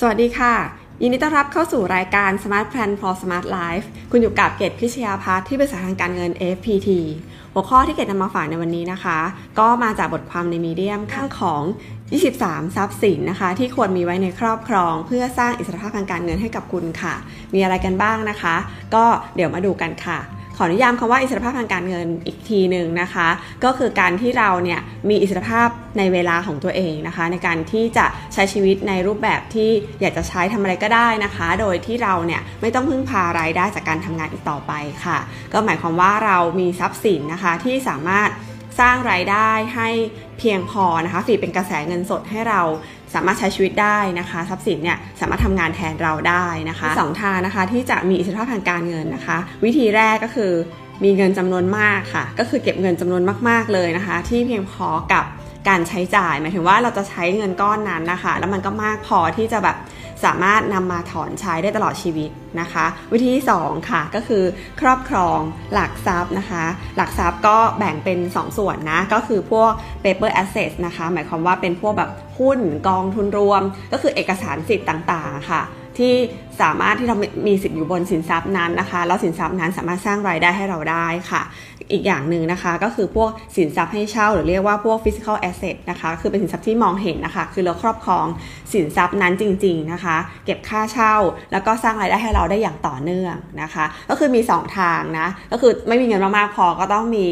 สวัสดีค่ะ ยินดีต้อนรับเข้าสู่รายการ Smart Plan for Smart Life คุณอยู่กับเกตพิชยาพัฒที่ปรึกษาทางการเงิน FPT หัวข้อที่เกตนำมาฝากในวันนี้นะคะ ก็มาจากบทความในมีเดียมข้างของ 23 ทรัพย์สินนะคะ ที่ควรมีไว้ในครอบครอง เพื่อสร้างอิสรภาพทางการเงินให้กับคุณค่ะ มีอะไรกันบ้างนะคะ ก็เดี๋ยวมาดูกันค่ะ ขออนุยามคำว่าอิสรภาพทางการเงินอีกทีหนึ่งนะคะ ก็คือการที่เราเนี่ยมีอิสรภาพในเวลาของตัวเองนะคะ ในการที่จะใช้ชีวิตในรูปแบบที่อยากจะใช้ทำอะไรก็ได้นะคะ โดยที่เราเนี่ยไม่ต้องพึ่งพารายได้จากการทำงานอีกต่อไปค่ะ ก็หมายความว่าเรามีทรัพย์สินนะคะที่สามารถ สร้างรายได้ให้เพียงพอนะคะฝีเป็นกระแสเงินสดให้เราสามารถใช้ชีวิตได้นะคะ ทรัพย์สินเนี่ยสามารถทำงานแทนเราได้นะคะสองทางนะคะที่จะมีอิสรภาพทางการเงินนะคะ วิธีแรกก็คือมีเงินจำนวนมากค่ะ ก็คือเก็บเงินจำนวนมาก ๆเลยนะคะ ที่เพียงพอกับการใช้จ่าย หมายถึงว่าเราจะใช้เงินก้อนนั้นนะคะ แล้วมันก็มากพอที่จะแบบ สามารถนำมาถอนใช้ได้ตลอดชีวิตนะคะ วิธีที่2ค่ะก็คือครอบครองหลักทรัพย์นะคะ หลักทรัพย์ก็แบ่งเป็น 2 ส่วนนะ ก็คือพวก paper assets นะคะ หมายความว่าเป็นพวกแบบหุ้นกองทุนรวม ก็คือเอกสารสิทธิ์ต่างๆค่ะ ที่สามารถที่เรามีสิทธิ์อยู่บนสินทรัพย์นั้นนะคะแล้วสินทรัพย์นั้นสามารถสร้างรายได้ให้เราได้ค่ะ อีกอย่างหนึ่งนะคะก็คือพวกสินทรัพย์ให้เช่า หรือเรียกว่าพวก physical asset นะคะคือเป็นสินทรัพย์ที่มองเห็นนะคะ คือเราครอบครองสินทรัพย์นั้นจริง ๆนะคะ เก็บค่าเช่า แล้วก็สร้างรายได้ให้เราได้อย่างต่อเนื่องนะคะ ก็คือมี 2 ทางนะก็คือไม่มีเงินมากๆพอก็ต้องมี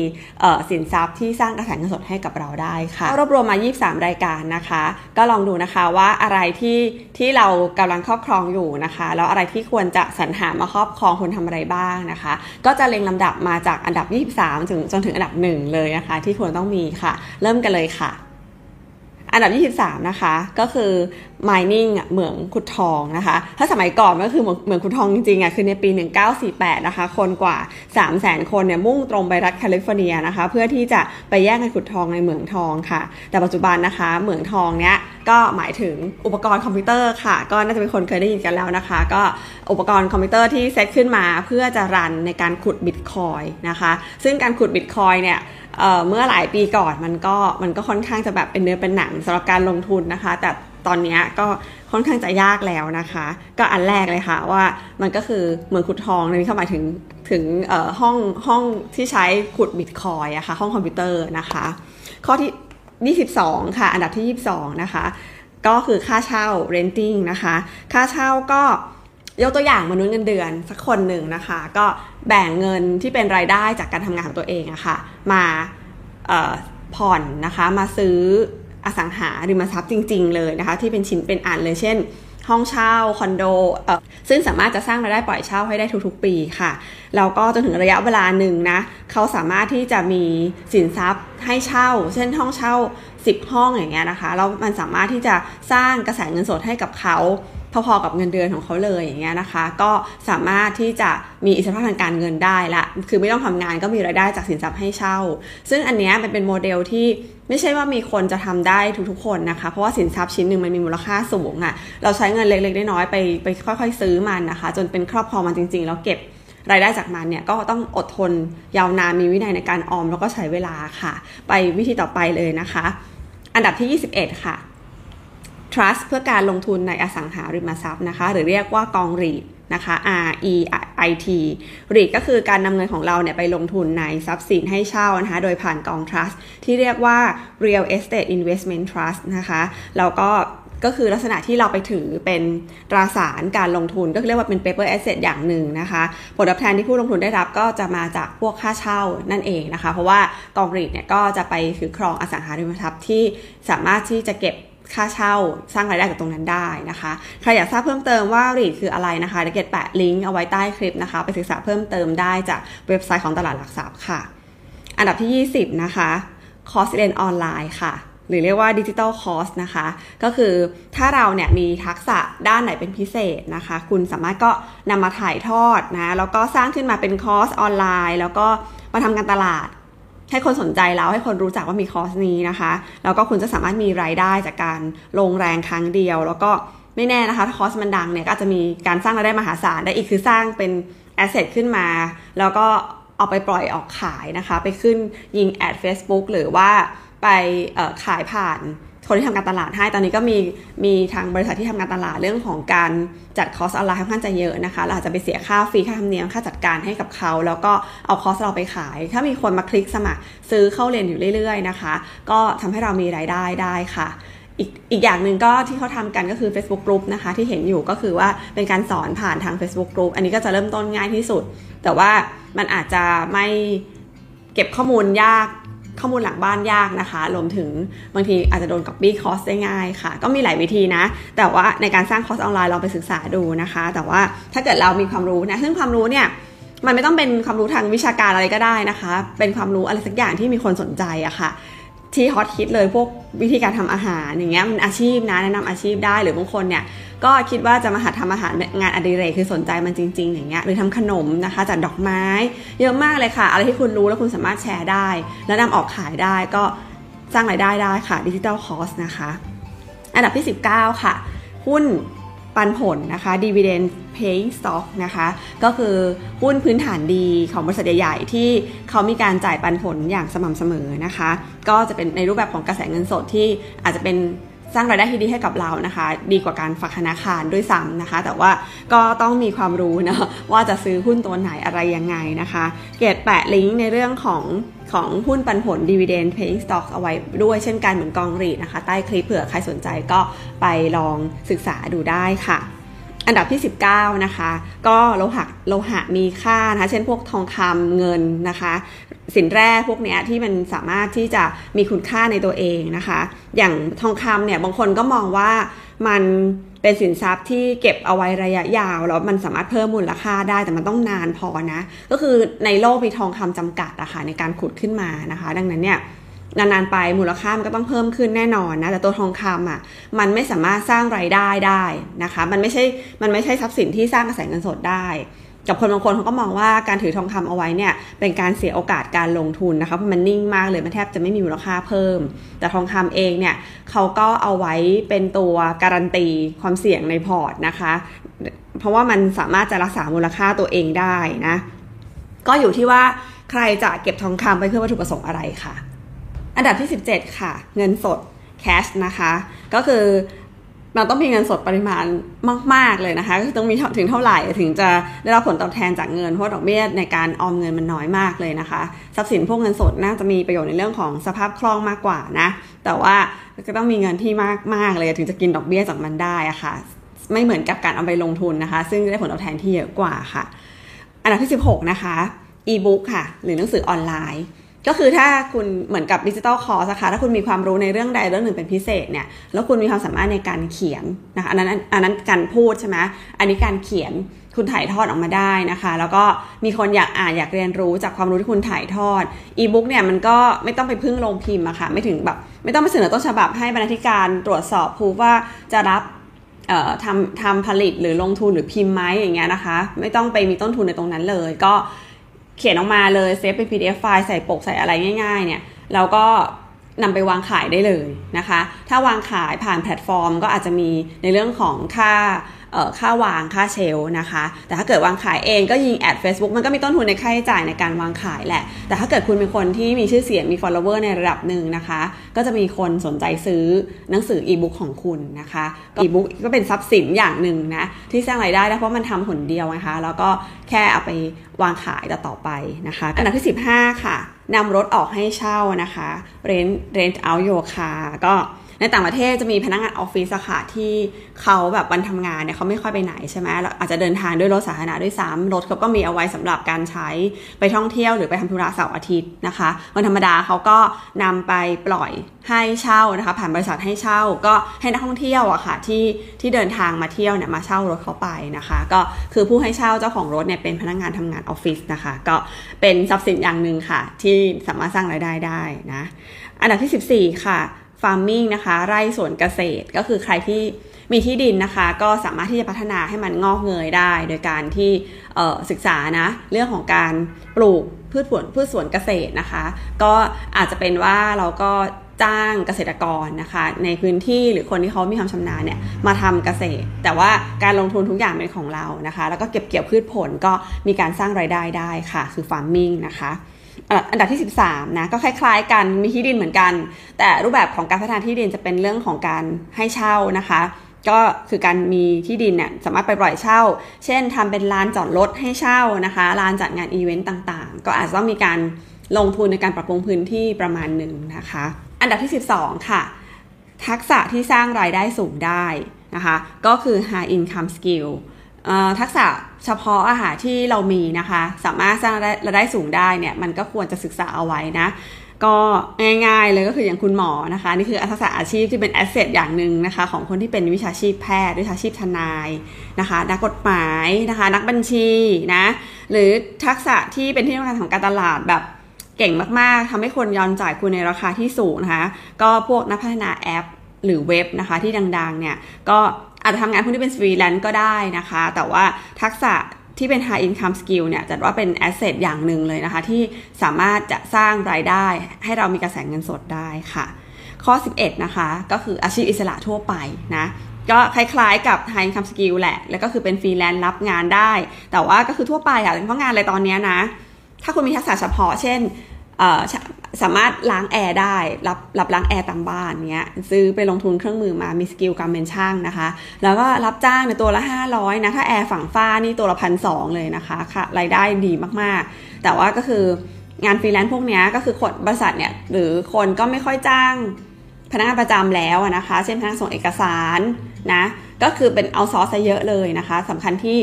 สินทรัพย์ที่สร้างกระแสเงินสดให้กับเราได้ค่ะรวบรวมมา 23 รายการนะคะ ก็ลองดูนะคะว่าอะไรที่ที่เรากำลังครอบครองอยู่นะคะ แล้วอะไรที่ควรจะสรรหามาครอบครองควรทำอะไรบ้างนะคะ ก็จะเรียงลำดับมาจากอันดับ 23 ถึงจนถึงอันดับ 1 เลยนะคะ ที่ควรต้องมีค่ะ เริ่มกันเลยค่ะ อันดับ 23 นะคะ ก็คือ mining เหมืองขุดทองนะคะ ถ้าสมัยก่อนก็คือเหมืองขุดทองจริงๆอะคือในปี 1948 นะคะ คนกว่า 300,000 คนเนี่ยมุ่งตรงไปรัฐแคลิฟอร์เนียนะคะ เพื่อที่จะไปแย่งกันขุดทองในเหมืองทองค่ะ แต่ปัจจุบันนะคะเหมืองทองเนี้ยก็หมายถึงอุปกรณ์คอมพิวเตอร์ค่ะ ก็น่าจะเป็นคนเคยได้ยินกันแล้วนะคะ ก็อุปกรณ์คอมพิวเตอร์ที่เซตขึ้นมาเพื่อจะ run ในการขุดบิตคอยน์นะคะ ซึ่งการขุดบิตคอยน์เนี่ยเมื่อหลายปีก่อนมันก็มันก็ค่อนข้างจะแบบเป็นเนื้อเป็นหนังสำหรับการลงทุนนะคะ แต่ ตอนนี้ก็ค่อนข้างจะยากแล้วนะคะ ก็อันแรกเลยค่ะว่ามันก็คือเหมือนขุดทองนนี้เข้าหมายถึงถึงห้องห้องที่ใช้ขุดบิตคอยอะคะ่ะห้องคอมพิวเตอร์นะคะ ข้อที่ 22 ค่ะ อันดับที่ 22 นะคะ ก็คือค่าเช่า renting นะคะ ค่าเช่าก็ยกตัวอย่างมนุษย์เงินเดือนสักคนหนึ่งนะคะ ก็แบ่งเงินที่เป็นรายได้จากการทำงานของตัวเองอะคะ่ะมาผ่อนนะคะมาซื้อ อสังหาริมทรัพย์จริง ๆ เลยนะคะ ที่เป็นชิ้นเป็นอันเลยเช่น ห้องเช่าคอนโดเออซึ่งสามารถจะสร้างรายได้ปล่อยเช่าให้ได้ทุกๆ ปีค่ะแล้วก็จนถึงระยะเวลาหนึ่งนะเขาสามารถที่จะมีสินทรัพย์ให้เช่า เช่นห้องเช่า 10 ห้องอย่างเงี้ยนะคะแล้วมันสามารถที่จะสร้างกระแสเงินสดให้กับเขา พอๆกับเงินเดือนของเขาเลยอย่างเงี้ยนะคะ ก็สามารถที่จะมีอิสรภาพทางการเงินได้ละคือไม่ต้องทำงานก็มีรายได้จากสินทรัพย์ให้เช่า ซึ่งอันเนี้มันเป็นโมเดลที่ไม่ใช่ว่ามีคนจะทำได้ทุกๆคนนะคะ เพราะว่าสินทรัพย์ชิ้นหนึ่งมันมีมูลค่าสูงอะ่ะเราใช้เงินเล็กๆน้อยๆไปไปค่อยๆ ซื้อมันนะคะ จนเป็นครอบครองมันจริงๆ แล้วเก็บรายได้จากมันเนี่ยก็ต้องอดทนยาวนานมีวินัยในการออมแล้วก็ใช้เวลาค่ะ ไปวิธีต่อไปเลยนะคะ อันดับที่ 21 ค่ะ trust เพื่อการลงทุนในอสังหาริมทรัพย์นะคะ หรือเรียกว่ากองรีดนะคะ R E I T รีดก็คือการนำเงินของเราเนี่ยไปลงทุนในทรัพย์สินให้เช่านะคะ โดยผ่านกอง trust ที่เรียกว่า real estate investment trust นะคะแล้วก็ก็คือลักษณะที่เราไปถือเป็นตราสารการลงทุนก็เรียกว่าเป็น paper asset อย่างหนึ่งนะคะ ผลตอบแทนที่ผู้ลงทุนได้รับก็จะมาจากพวกค่าเช่านั่นเองนะคะ เพราะว่ากองรีดเนี่ยก็จะไปถือครองอสังหาริมทรัพย์ที่สามารถที่จะเก็บ ค่าเช่าสร้างรายได้กับตรงนั้นได้นะคะ ใครอยากทราบเพิ่มเติมว่า REIT คืออะไรนะคะเดี๋ยวเกดแปะลิงก์เอาไว้ใต้คลิปนะคะ ไปศึกษาเพิ่มเติมได้จากเว็บไซต์ของตลาดหลักทรัพย์ค่ะ อันดับที่ 20 นะคะคอร์สเรียนออนไลน์ค่ะ หรือเรียกว่า digital course นะคะ ก็คือถ้าเราเนี่ยมีทักษะด้านไหนเป็นพิเศษนะคะ คุณสามารถก็นำมาถ่ายทอดนะแล้วก็สร้างขึ้นมาเป็นคอร์สออนไลน์ แล้วก็มาทำการตลาด ให้คนสนใจแล้วให้คนรู้จักว่ามีคอร์สนี้นะคะ แล้วก็คุณจะสามารถมีรายได้จากการลงแรงครั้งเดียว แล้วก็ไม่แน่นะคะถ้าคอร์สมันดังเนี่ยก็อาจจะมีการสร้างรายได้มหาศาลได้อีกคือสร้างเป็น asset ขึ้นมา แล้วก็เอาไปปล่อยออกขายนะคะ ไปขึ้นยิง ad Facebook หรือว่าไปขายผ่าน คนที่ทำการตลาดให้ตอนนี้ก็มีมีทางบริษัทที่ทำการตลาดเรื่องของการจัดคอร์สออนไลน์ค่อนข้างจะเยอะนะคะ เราอาจจะไปเสียค่า fee ค่าธรรมเนียมค่าจัดการให้กับเขา แล้วก็เอาคอร์สเราไปขาย ถ้ามีคนมาคลิกสมัครซื้อเข้าเรียนอยู่เรื่อยๆนะคะ ก็ทำให้เรามีรายได้ได้ค่ะอีกอีกอย่างหนึ่งก็ที่เขาทำกันก็คือ Facebook Group นะคะ ที่เห็นอยู่ก็คือว่าเป็นการสอนผ่านทาง Facebook Group อันนี้ก็จะเริ่มต้นง่ายที่สุด แต่ว่ามันอาจจะไม่เก็บข้อมูลยาก ข้อมูลหลังบ้านยากนะคะรวมถึงบางทีอาจจะโดนกับบี้คอร์สได้ง่ายค่ะ ก็มีหลายวิธีนะ แต่ว่าในการสร้างคอร์สออนไลน์ลองไปศึกษาดูนะคะ แต่ว่าถ้าเกิดเรามีความรู้นะ ซึ่งความรู้เนี่ยมันไม่ต้องเป็นความรู้ทางวิชาการอะไรก็ได้นะคะ เป็นความรู้อะไรสักอย่างที่มีคนสนใจอะค่ะ ที่ฮอตฮิตเลยพวกวิธีการทำอาหารอย่างเงี้ยมันอาชีพนะแนะนำอาชีพได้หรือบางคนเนี่ย ก็คิดว่าจะมาหัดทำอาหารงานอดิเรกคือสนใจมันจริง ๆ อย่างเงี้ยหรือทำขนมนะคะจัดดอกไม้ เยอะมากเลยค่ะ อะไรที่คุณรู้แล้วคุณสามารถแชร์ได้ แล้วนำออกขายได้ก็สร้างรายได้ได้ค่ะดิจิทัลคอร์สนะคะ อันดับที่ 19 ค่ะ หุ้นปันผลนะคะ dividend paying stock นะคะ ก็คือหุ้นพื้นฐานดีของบริษัทใหญ่ๆ ที่เขามีการจ่ายปันผลอย่างสม่ำเสมอนะคะ ก็จะเป็นในรูปแบบของกระแสเงินสดที่อาจจะเป็น สร้างรายได้ที่ดีให้กับเรานะคะ ดีกว่าการฝากธนาคารด้วยซ้ำนะคะ แต่ว่าก็ต้องมีความรู้นะว่าจะซื้อหุ้นตัวไหนอะไรยังไงนะคะ เกตแปะลิงก์ในเรื่องของของหุ้นปันผล dividend paying stocks เอาไว้ด้วยเช่นกันเหมือนกองรีดนะคะ ใต้คลิปเผื่อใครสนใจก็ไปลองศึกษาดูได้ค่ะ อันดับที่ 19 นะคะ ก็โลหะโลหะมีค่านะคะ เช่นพวกทองคำเงินนะคะ สินแร่พวกเนี้ยที่มันสามารถที่จะมีคุณค่าในตัวเองนะคะ อย่างทองคำเนี่ยบางคนก็มองว่ามันเป็นสินทรัพย์ที่เก็บเอาไว้ระยะยาวแล้วมันสามารถเพิ่มมูลค่าได้แต่มันต้องนานพอนะ ก็คือในโลกมีทองคำจำกัดอะคะ่ะในการขุดขึ้นมานะคะ ดังนั้นเนี่ย นานๆไปมูลค่ามันก็ต้องเพิ่มขึ้นแน่นอนนะแต่ตัวทองคำอะมันไม่สามารถสร้างไรายได้ได้นะคะ มันไม่ใช่มันไม่ใช่ทรัพย์สินที่สร้างกระแสเงินสดได้ กับคนบางคนเขาก็มองว่าการถือทองคำเอาไว้เนี่ยเป็นการเสียโอกาสการลงทุนนะคะเพราะมันนิ่งมากเลยมันแทบจะไม่มีมูลค่าเพิ่ม แต่ทองคำเองเนี่ยเขาก็เอาไว้เป็นตัวการันตีความเสี่ยงในพอร์ตนะคะ เพราะว่ามันสามารถจะรักษามูลค่าตัวเองได้นะก็อยู่ที่ว่าใครจะเก็บทองคำไปเพื่อวัตถุประสงค์อะไรค่ะ อันดับที่ 17 ค่ะ เงินสด cash นะคะ ก็คือเราต้องมีเงินสดปริมาณมาก ๆ เลยนะคะก็ต้องมีถึงเท่าไหร่ถึงจะได้รับผลตอบแทนจากเงินเพราะดอกเบี้ยในการออมเงินมันน้อยมากเลยนะคะ ทรัพย์สินพวกเงินสดน่าจะมีประโยชน์ในเรื่องของสภาพคล่องมากกว่านะ แต่ว่าก็ต้องมีเงินที่มากมากเลยถึงจะกินดอกเบี้ยจากมันได้ะคะ่ะ ไม่เหมือนกับการเอาไปลงทุนนะคะ ซึ่งได้ผลตอบแทนที่เยอะกว่าค่ะ อันดับที่ 16 นะคะ e-book ค่ะ หรือหนังสือออนไลน์ ก็คือถ้าคุณเหมือนกับ digital course ค่ะถ้าคุณมีความรู้ในเรื่องใดเรื่องหนึ่งเป็นพิเศษเนี่ยแล้วคุณมีความสามารถในการเขียนนะคะอันนั้นอันนั้นการพูดใช่ไหมอันนี้การเขียนคุณถ่ายทอดออกมาได้นะคะ แล้วก็มีคนอยากอ่านอยากเรียนรู้จากความรู้ที่คุณถ่ายทอดอีบุ๊กเนี่ยมันก็ไม่ต้องไปพึ่งโรงพิมพ์อะค่ะไม่ถึงแบบไม่ต้องไปเสนอต้นฉบับให้บรรณาธิการตรวจสอบพูว่าจะรับทำทำผลิตหรือลงทุนหรือพิมพ์ไหมอย่างเงี้ยนะคะ ไม่ต้องไปมีต้นทุนในตรงนั้นเลย ก็ เขียนออกมาเลย save เป็น PDF ไฟล์ใส่ปกใส่อะไรง่าย ๆ เนี่ยแล้วก็นำไปวางขายได้เลยนะคะ ถ้าวางขายผ่านแพลตฟอร์มก็อาจจะมีในเรื่องของค่า ค่าวางค่า shelf นะคะ แต่ถ้าเกิดวางขายเองก็ยิง ad Facebook มันก็มีต้นทุนในค่าใช้จ่ายในการวางขายแหละ แต่ถ้าเกิดคุณเป็นคนที่มีชื่อเสียงมี follower ในระดับหนึ่งนะคะ ก็จะมีคนสนใจซื้อหนังสืออีบุ๊กของคุณนะคะอีบุ๊กก็เป็นทรัพย์สินอย่างหนึ่งนะที่สร้างรายได้ได้เพราะมันทำผลเดียวนะคะ แล้วก็แค่เอาไปวางขายต่อตอไปนะคะอันดับที่ 15 ค่ะนำรถออกให้เช่านะคะ rent rent out your car ก็ ในต่างประเทศจะมีพนักงานออฟฟิศอะค่ะที่เขาแบบวันทำงานเนี่ยเขาไม่ค่อยไปไหนใช่ไหมอาจจะเดินทางด้วยรถสาธารณะด้วยซ้ำรถเขาก็มีเอาไว้สำหรับการใช้ไปท่องเที่ยวหรือไปทำธุระเสาร์อาทิตย์นะคะวันธรรมดาเขาก็นำไปปล่อยให้เช่านะคะผ่านบริษัทให้เช่าก็ให้นักท่องเที่ยวอะค่ะที่ที่เดินทางมาเที่ยวเนี่ยมาเช่ารถเขาไปนะคะ ก็คือผู้ให้เช่าเจ้าของรถเนี่ยเป็นพนักงานทำงานออฟฟิศนะคะ ก็เป็นทรัพย์สินอย่างหนึ่งค่ะ ที่สามารถสร้างรายได้ได้นะอันดับที่ 14 ค่ะ farming นะคะไร่สวนเกษตรก็คือใครที่มีที่ดินนะคะ ก็สามารถที่จะพัฒนาให้มันงอกเงยได้ โดยการที่ศึกษานะเรื่องของการปลูกพืชผลพืชสวนเกษตรนะคะ ก็อาจจะเป็นว่าเราก็จ้างเกษตรกรนะคะ ในพื้นที่หรือคนที่เขามีความชำนาญเนี่ยมาทำเกษตร แต่ว่าการลงทุนทุกอย่างเป็นของเรานะคะ แล้วก็เก็บเกี่ยวพืชผลก็มีการสร้างไรายได้ได้ค่ะ คือฟาร์มมิ่งนะคะ อันดับที่ 13นะก็คล้ายๆ กันมีที่ดินเหมือนกัน แต่รูปแบบของการพัฒนาที่ดินจะเป็นเรื่องของการให้เช่านะคะ ก็คือการมีที่ดินเนี่ยสามารถไปปล่อยเช่า เช่นทำเป็นลานจอดรถให้เช่านะคะลานจัดงานอีเวนต์ต่างๆ ก็อาจจะต้องมีการลงทุนในการปรับปรุงพื้นที่ประมาณหนึ่งนะคะ อันดับที่ 12 ค่ะ ทักษะที่สร้างรายได้สูงได้นะคะ ก็คือ high income skill ทักษะเฉพาะอาหารที่เรามีนะคะ สามารถสร้างรายได้สูงได้เนี่ยมันก็ควรจะศึกษาเอาไว้นะก็ง่ายๆเลยก็คืออย่างคุณหมอนะคะ นี่คือทักษะอาชีพที่เป็นแอสเซทอย่างหนึ่งนะคะ ของคนที่เป็นวิชาชีพแพทย์วิชาชีพทนายนะคะ นักกฎหมายนะคะ นักบัญชีนะหรือทักษะที่เป็นที่ต้องการของการตลาดแบบเก่งมากๆทำให้คนยอมจ่ายคุณในราคาที่สูงนะคะ ก็พวกนักพัฒนาแอปหรือเว็บนะคะที่ดังๆเนี่ยก็ อาจจะทำงานพวกที่เป็นฟรีแลนซ์ก็ได้นะคะ แต่ว่าทักษะที่เป็น high income skill เนี่ยจัดว่าเป็น asset อย่างหนึ่งเลยนะคะ ที่สามารถจะสร้างรายได้ ให้เรามีกระแสเงินสดได้ค่ะ ข้อ 11 นะคะ ก็คืออาชีพอิสระทั่วไปนะก็คล้ายๆกับ high income skill แหละ แล้วก็คือเป็นฟรีแลนซ์รับงานได้ แต่ว่าก็คือทั่วไปอะเพราะงานอะไรตอนนี้นะ ถ้าคุณมีทักษะเฉพาะ เช่น สามารถล้างแอร์ได้ รับรับล้างแอร์ตามบ้านเนี้ยซื้อไปลงทุนเครื่องมือมามี skill การเป็นช่างนะคะ แล้วก็รับจ้างในตัวละ 500นะถ้าแอร์ฝังฝ้านี่ตัวละพันสองเลยนะคะค่ะรายได้ดีมากๆ แต่ว่าก็คืองานฟรีแลนซ์พวกนี้ก็คือคนบริษัทเนี่ยหรือคนก็ไม่ค่อยจ้างพนักงานประจำแล้วนะคะ เช่นพนักงานส่งเอกสารนะ ก็คือเป็นเอาซอสซะเยอะเลยนะคะสำคัญที่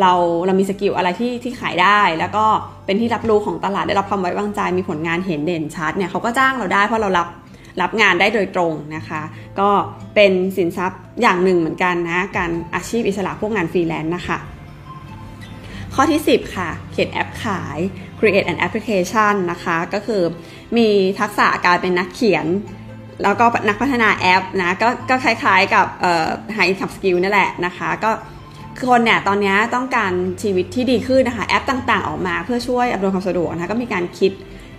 เราเรามี skill อะไรที่ที่ขายได้ แล้วก็เป็นที่รับรู้ของตลาดได้รับความไว้วางใจมีผลงานเห็นเด่นชัดเนี่ยเขาก็จ้างเราได้เพราะเรารับรับงานได้โดยตรงนะคะ ก็เป็นสินทรัพย์อย่างหนึ่งเหมือนกันนะการอาชีพอิสระพวกงานฟรีแลนซ์นะคะ ข้อที่ 10 ค่ะ เขียนแอปขาย create an application นะคะ ก็คือมีทักษะการเป็นนักเขียน แล้วก็นักพัฒนาแอปนะก็ก็คล้ายๆกับเอ่อ high income skill นั่นแหละนะคะก็คนเนี่ยตอนนี้ต้องการชีวิตที่ดีขึ้นนะคะแอปต่างๆออกมาเพื่อช่วยอำนวยความสะดวกนะคะก็มีการคิด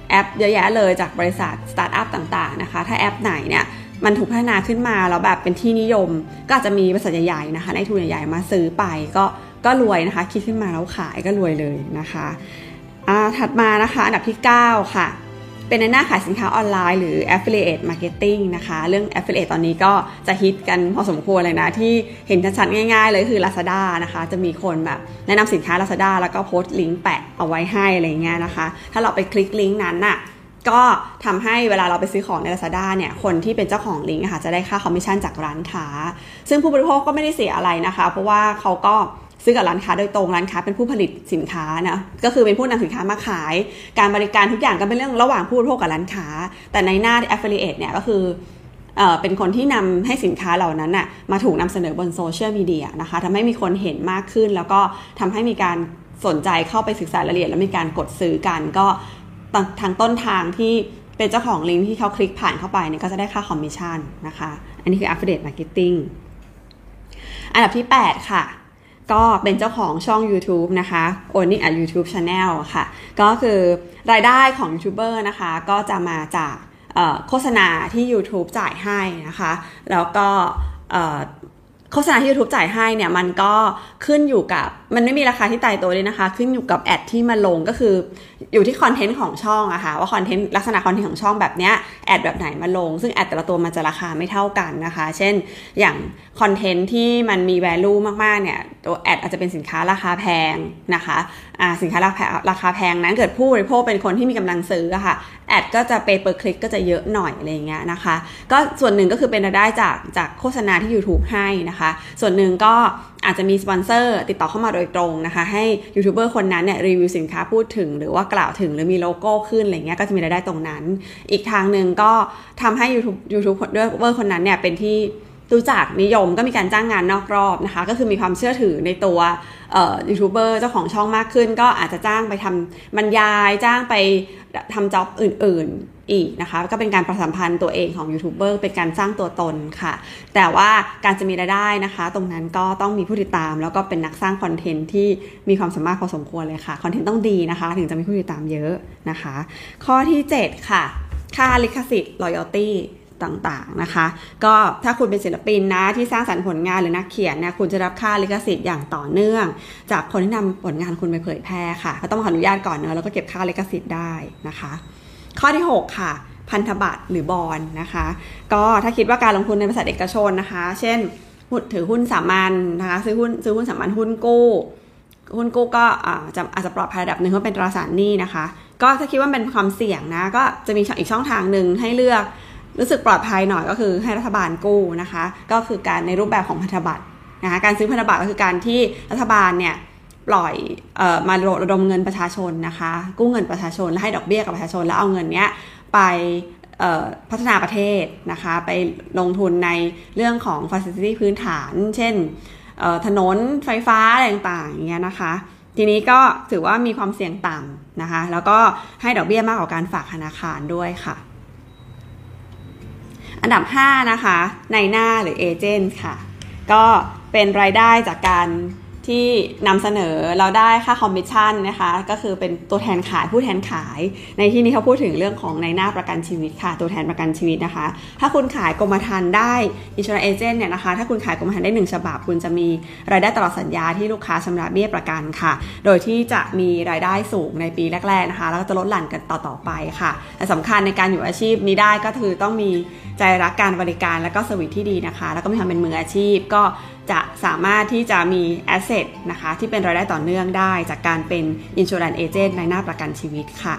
แอปเยอะแยะเลยจากบริษัทสตาร์ทอัพต่างๆนะคะถ้าแอปไหนเนี่ยมันถูกพัฒนาขึ้นมาแล้วแบบเป็นที่นิยม ก็อาจจะมีบริษัทใหญ่ๆนะคะนายทุนใหญ่ๆมาซื้อไปก็ก็รวยนะคะ คิดขึ้นมาแล้วขายก็รวยเลยนะคะอ่าถัดมานะคะ อันดับที่ 9 ค่ะ เป็นนายหน้าขายสินค้าออนไลน์หรือ affiliate marketing นะคะ เรื่อง affiliate ตอนนี้ก็จะฮิตกันพอสมควรเลยนะ ที่เห็นชัดๆง่ายๆ เลยคือ Lazada นะคะ จะมีคนแบบแนะนำสินค้า Lazada แล้วก็โพสต์ลิงก์แปะเอาไว้ให้อะไรเงี้ยนะคะ ถ้าเราไปคลิกลิงก์นั้นน่ะก็ทำให้เวลาเราไปซื้อของใน Lazada เนี่ย คนที่เป็นเจ้าของลิงก์ค่ะจะได้ค่าคอมมิชชั่นจากร้านค้า ซึ่งผู้บริโภคก็ไม่ได้เสียอะไรนะคะ เพราะว่าเขาก็ ซื้อกับร้านค้าโดยตรงร้านค้าเป็นผู้ผลิตสินค้านะก็คือเป็นผู้นำสินค้ามาขาย การบริการทุกอย่างก็เป็นเรื่องระหว่างผู้บริโภคกับร้านค้า แต่นายหน้า affiliate เนี่ยก็คือเออเป็นคนที่นำให้สินค้าเหล่านั้นน่ะมาถูกนำเสนอบนโซเชียลมีเดียนะคะทำให้มีคนเห็นมากขึ้น แล้วก็ทำให้มีการสนใจเข้าไปศึกษารายละเอียด แล้วมีการกดซื้อกันก็ทางต้นทางที่เป็นเจ้าของลิงก์ที่เขาคลิกผ่านเข้าไปเนี่ยก็จะได้ค่าคอมมิชชั่นนะคะ อันนี้คือ affiliate marketing อันดับที่ 8 ค่ะ ก็เป็นเจ้าของช่อง YouTube นะคะ owning a YouTube Channel ค่ะ ก็คือรายได้ของยูทูบเบอร์นะคะ ก็จะมาจากโฆษณาที่ YouTube จ่ายให้นะคะ แล้วก็ โฆษณาที่ YouTube จ่ายให้เนี่ยมันก็ขึ้นอยู่กับมันไม่มีราคาที่ตายตัวเลยนะคะ ขึ้นอยู่กับ ad ที่มาลงก็คืออยู่ที่คอนเทนต์ของช่องอะค่ะว่าคอนเทนต์ลักษณะคอนเทนต์ของช่องแบบเนี้ยad แบบไหนมาลง ซึ่ง ad แต่ละตัวมันจะราคาไม่เท่ากันนะคะ เช่นอย่างคอนเทนต์ที่มันมี value มากๆเนี่ยตัว ad อาจจะเป็นสินค้าราคาแพงนะคะอ่าสินค้าราคาราคาแพงนั้นเกิดผู้บริโภคเป็นคนที่มีกำลังซื้ออะค่ะ ad ก็จะ pay per click ก็จะเยอะหน่อยอะไรเงี้ยนะคะ ก็ส่วนหนึ่งก็คือเป็นรายได้จากจากโฆษณาที่ YouTube ให้นะคะส่วนหนึ่งก็อาจจะมีสปอนเซอร์ติดต่อเข้ามาโดยตรงนะคะ ให้ยูทูบเบอร์คนนั้นเนี่ยรีวิวสินค้าพูดถึง หรือว่ากล่าวถึงหรือมีโลโก้ขึ้นอะไรเงี้ยก็จะมีรายได้ตรงนั้น อีกทางหนึ่งก็ทำให้ยูทูบยูทูบเบอร์คนนั้นเนี่ยเป็นที่ รู้จักนิยมก็มีการจ้างงานนอกรอบนะคะ ก็คือมีความเชื่อถือในตัวยูทูบเบอร์เจ้าของช่องมากขึ้น ก็อาจจะจ้างไปทำบรรยายจ้างไปทำ job อื่นๆอีกนะคะ ก็เป็นการประชาสัมพันธ์ตัวเองของยูทูบเบอร์เป็นการสร้างตัวตนค่ะ แต่ว่าการจะมีรายได้นะคะ ตรงนั้นก็ต้องมีผู้ติดตาม แล้วก็เป็นนักสร้างคอนเทนต์ที่มีความสามารถพอสมควรเลยค่ะคอนเทนต์ต้องดีนะคะ ถึงจะมีผู้ติดตามเยอะนะคะ ข้อที่ 7 ค่ะค่าลิขสิทธิ์ loyalty ต่างๆนะคะ ก็ถ้าคุณเป็นศิลปินนะที่สร้างสรรค์ผลงานหรือนักเขียนเนี่ยคุณจะรับค่าลิขสิทธิ์อย่างต่อเนื่อง จากคนที่นำผลงานคุณไปเผยแพร่ค่ะก็ต้องขออนุญาตก่อนเนอะแล้วก็เก็บค่าลิขสิทธิ์ได้นะคะ ข้อที่ 6 ค่ะ พันธบัตรหรือบอลนะคะ ก็ถ้าคิดว่าการลงทุนในบริษัทเอกชนนะคะ เช่นถือหุ้นสามัญนนะคะซื้อหุ้นซื้อหุ้นสามัญหุ้นกู้หุ้นกู้ก็อาจจะอาจจะปลอดภัยระดับหนึ่งเพราะเป็นตราสารหนี้นะคะ ก็ถ้าคิดว่าเป็นความเสี่ยงนะ ก็จะมีอีกช่องทางหนึ่งให้เลือก รู้สึกปลอดภัยหน่อยก็คือให้รัฐบาลกู้นะคะ ก็คือการในรูปแบบของพันธบัตรนะคะการซื้อพันธบัตรก็คือการที่รัฐบาลเนี่ยปล่อยออมาระดมเงินประชาชนนะคะ กู้เงินประชาชนแล้วให้ดอกเบี้ยกับประชาชนแล้วเอาเงินเนี้ยไปพัฒนาประเทศนะคะ ไปลงทุนในเรื่องของ facility พื้นฐาน เช่นถนนไฟฟ้าอะไรต่างๆอย่างเงี้ยนะคะ ทีนี้ก็ถือว่ามีความเสี่ยงต่ำนะคะ แล้วก็ให้ดอกเบี้ยมากกว่าการฝากธนาคารด้วยค่ะ อันดับ 5 นะคะ นายหน้าหรือ agent ค่ะ ก็เป็นรายได้จากการ ที่นำเสนอเราได้ค่าคอมมิชชั่นนะคะก็คือเป็นตัวแทนขายผู้แทนขาย ในที่นี้เขาพูดถึงเรื่องของนายหน้าประกันชีวิตค่ะ ตัวแทนประกันชีวิตนะคะ ถ้าคุณขายกรมธรรม์ได้อินชูรันเอเจนต์เนี่ยนะคะถ้าคุณขายกรมธรรม์ได้ 1 ฉบับ คุณจะมีรายได้ตลอดสัญญาที่ลูกค้าชำระเบี้ยประกันค่ะ โดยที่จะมีรายได้สูงในปีแรกๆนะคะแล้วก็จะลดหลั่นกันต่อๆไปค่ะแต่สำคัญในการอยู่อาชีพนี้ได้ก็คือต้องมีใจรักการบริการและก็สวิตที่ดีนะคะ แล้วก็มีความเป็นมืออาชีพก็ จะสามารถที่จะมีแอสเซทนะคะที่เป็นรายได้ต่อเนื่องได้ จากการเป็น Insurance Agent ในหน้าประกันชีวิตค่ะ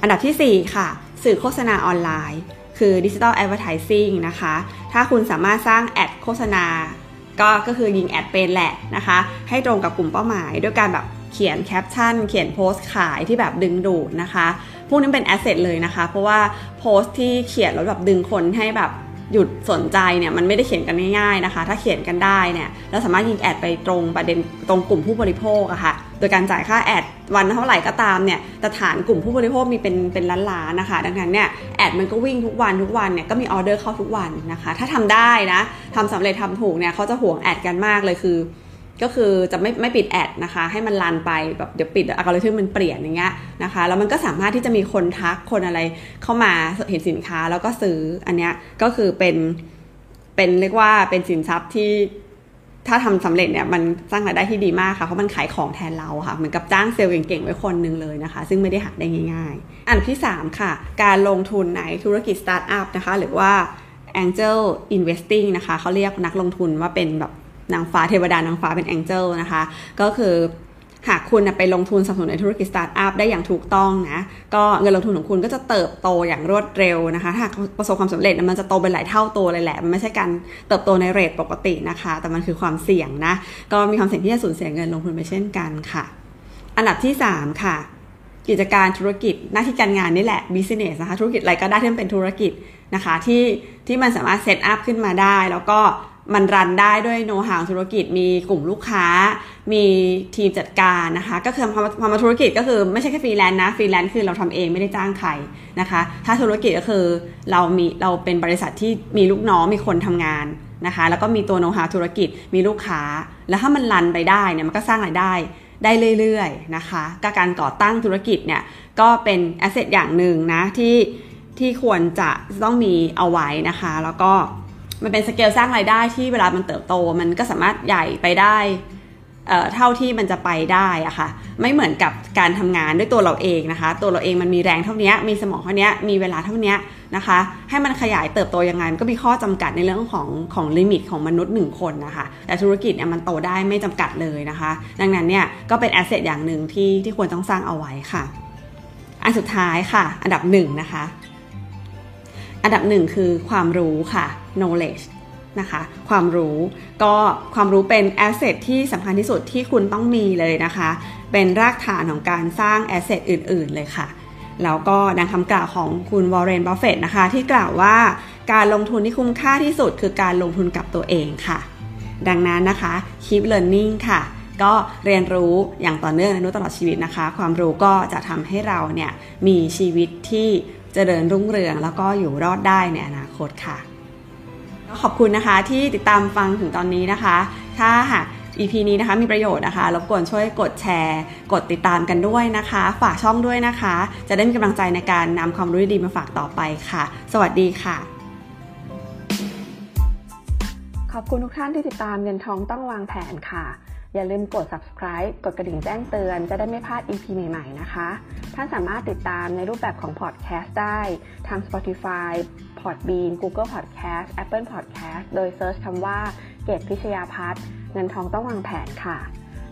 อันดับที่ 4 ค่ะ สื่อโฆษณาออนไลน์ คือ Digital Advertising นะคะ ถ้าคุณสามารถสร้าง ad โฆษณา ก็ก็คือยิง ad เป็นแหละนะคะ ให้ตรงกับกลุ่มเป้าหมาย ด้วยการแบบเขียนแคปชั่น เขียนโพสต์ขายที่แบบดึงดูดนะคะ พวกนี้เป็น asset เลยนะคะ เพราะว่าโพสต์ที่เขียนแล้วแบบดึงคนให้แบบ หยุดสนใจเนี่ยมันไม่ได้เขียนกันง่ายๆนะคะ ถ้าเขียนกันได้เนี่ยเราสามารถยิง ad ไปตรงประเด็นตรงกลุ่มผู้บริโภคอะค่ะโดยการจ่ายค่า adวันเท่าไหร่ก็ตามเนี่ยแต่ฐานกลุ่มผู้บริโภคมีเป็นเป็นล้านๆนะคะ ดังนั้นเนี่ยแอดมันก็วิ่งทุกวันทุกวันเนี่ยก็มีออเดอร์เข้าทุกวันนะคะ ถ้าทำได้นะทำสำเร็จทำถูกเนี่ยเขาจะห่วงแอดกันมากเลยคือ ก็คือจะไม่ไม่ปิดแอดนะคะ ให้มันลันไปแบบเดี๋ยวปิดอัลกอริทึมมันเปลี่ยนอย่างเงี้ยนะคะแล้วมันก็สามารถที่จะมีคนทักคนอะไรเข้ามาเห็นสินค้าแล้วก็ซื้ออันเนี้ยก็คือเป็นเป็นเรียกว่าเป็นสินทรัพย์ที่ถ้าทำสำเร็จเนี่ยมันสร้างรายได้ที่ดีมากค่ะเพราะมันขายของแทนเราค่ะเหมือนกับจ้างเซลล์เก่งๆไว้คนนึงเลยนะคะ ซึ่งไม่ได้หาได้ง่าย ๆ อันที่ 3 ค่ะ การลงทุนในธุรกิจสตาร์ทอัพนะคะ หรือว่า Angel Investing นะคะเขาเรียกนักลงทุนว่าเป็นแบบ นางฟ้าเทวดานางฟ้าเป็น angel นะคะ ก็คือหากคุณไปลงทุนสนับสนุนในธุรกิจสตาร์ทอัพได้อย่างถูกต้องนะก็เงินลงทุนของคุณก็จะเติบโตอย่างรวดเร็วนะคะถ้าประสบความสำเร็จมันจะโตเป็นหลายเท่าตัวเลยแหละ มันไม่ใช่การเติบโตใน rate ปกตินะคะ แต่มันคือความเสี่ยงนะ ก็มีความเสี่ยงที่จะสูญเสียเงินลงทุนไปเช่นกันค่ะ อันดับที่ 3 ค่ะ กิจการธุรกิจหน้าที่การงานนี่แหละ business นะคะธุรกิจอะไรก็ได้ที่มันเป็นธุรกิจนะคะที่ที่มันสามารถ set up ขึ้นมาได้ แล้วก็ มัน run ได้ด้วย know-how ธุรกิจมีกลุ่มลูกค้า มีทีมจัดการนะคะ ก็คือพอมาธุรกิจก็คือไม่ใช่แค่ฟรีแลนซ์นะฟรีแลนซ์คือเราทำเองไม่ได้จ้างใครนะคะ ถ้าธุรกิจก็คือเรามีเราเป็นบริษัทที่มีลูกน้องมีคนทำงานนะคะ แล้วก็มีตัวโน้ตหาวธุรกิจมีลูกค้า แล้วถ้ามัน run ไปได้เนี่ยมันก็สร้างรายได้ได้เรื่อยๆนะคะการก่อตั้งธุรกิจเนี่ยก็เป็น asset อย่างหนึ่งนะที่ที่ควรจะต้องมีเอาไว้นะคะ แล้วก็ มันเป็นสเกลสร้างรายได้ที่เวลามันเติบโต มันก็สามารถใหญ่ไปได้เท่าที่มันจะไปได้อะค่ะไม่เหมือนกับการทำงานด้วยตัวเราเองนะคะ ตัวเราเองมันมีแรงเท่านี้มีสมองเท่านี้มีเวลาเท่านี้นะคะ ให้มันขยายเติบโตยังไงมันก็มีข้อจำกัดในเรื่องของของ limit ของมนุษย์หนึ่งคนนะคะ แต่ธุรกิจเนี่ยมันโตได้ไม่จำกัดเลยนะคะ ดังนั้นเนี่ยก็เป็น asset อย่างหนึ่งที่ที่ควรต้องสร้างเอาไว้ค่ะ อันสุดท้ายค่ะ อันดับหนึ่งนะคะ อันดับหนึ่งคือความรู้ค่ะ knowledge นะคะความรู้ก็ความรู้เป็น asset ที่สำคัญที่สุดที่คุณต้องมีเลยนะคะ เป็นรากฐานของการสร้าง asset อื่น ๆ เลยค่ะ แล้วก็ดังคำกล่าวของคุณวอร์เรนบัฟเฟตนะคะ ที่กล่าวว่าการลงทุนที่คุ้มค่าที่สุดคือการลงทุนกับตัวเองค่ะ ดังนั้นนะคะ keep learning ค่ะ ก็เรียนรู้อย่างต่อเนื่องในนู้ตลอดชีวิตนะคะ ความรู้ก็จะทำให้เราเนี่ยมีชีวิตที่ เจริญรุ่งเรือง แล้วก็อยู่รอดได้ในอนาคตค่ะขอบคุณนะคะที่ติดตามฟังถึงตอนนี้นะคะ ถ้าหาก EP นี้นะคะมีประโยชน์นะคะรบกวนช่วยกดแชร์ กดติดตามกันด้วยนะคะ ฝากช่องด้วยนะคะ จะได้มีกำลังใจในการนำความรู้ดีมาฝากต่อไปค่ะ สวัสดีค่ะ ขอบคุณทุกท่านที่ติดตามเงินทองต้องวางแผนค่ะ อย่าลืมกด subscribe กดกระดิ่งแจ้งเตือน จะได้ไม่พลาด EP ใหม่ ๆ นะคะ ท่านสามารถติดตามในรูปแบบของ podcast ได้ทาง Spotify Podbean Google Podcast Apple Podcast โดย search คำว่า เกตพิชยาพัฒน์เงินทองต้องวางแผนค่ะ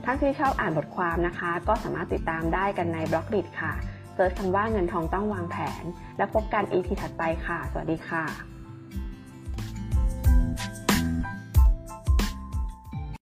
ท่านที่ชอบอ่านบทความนะคะ ก็สามารถติดตามได้กันใน Blockdit ค่ะ search คำว่าเงินทองต้องวางแผน แล้วพบกัน EP ถัดไปค่ะ สวัสดีค่ะ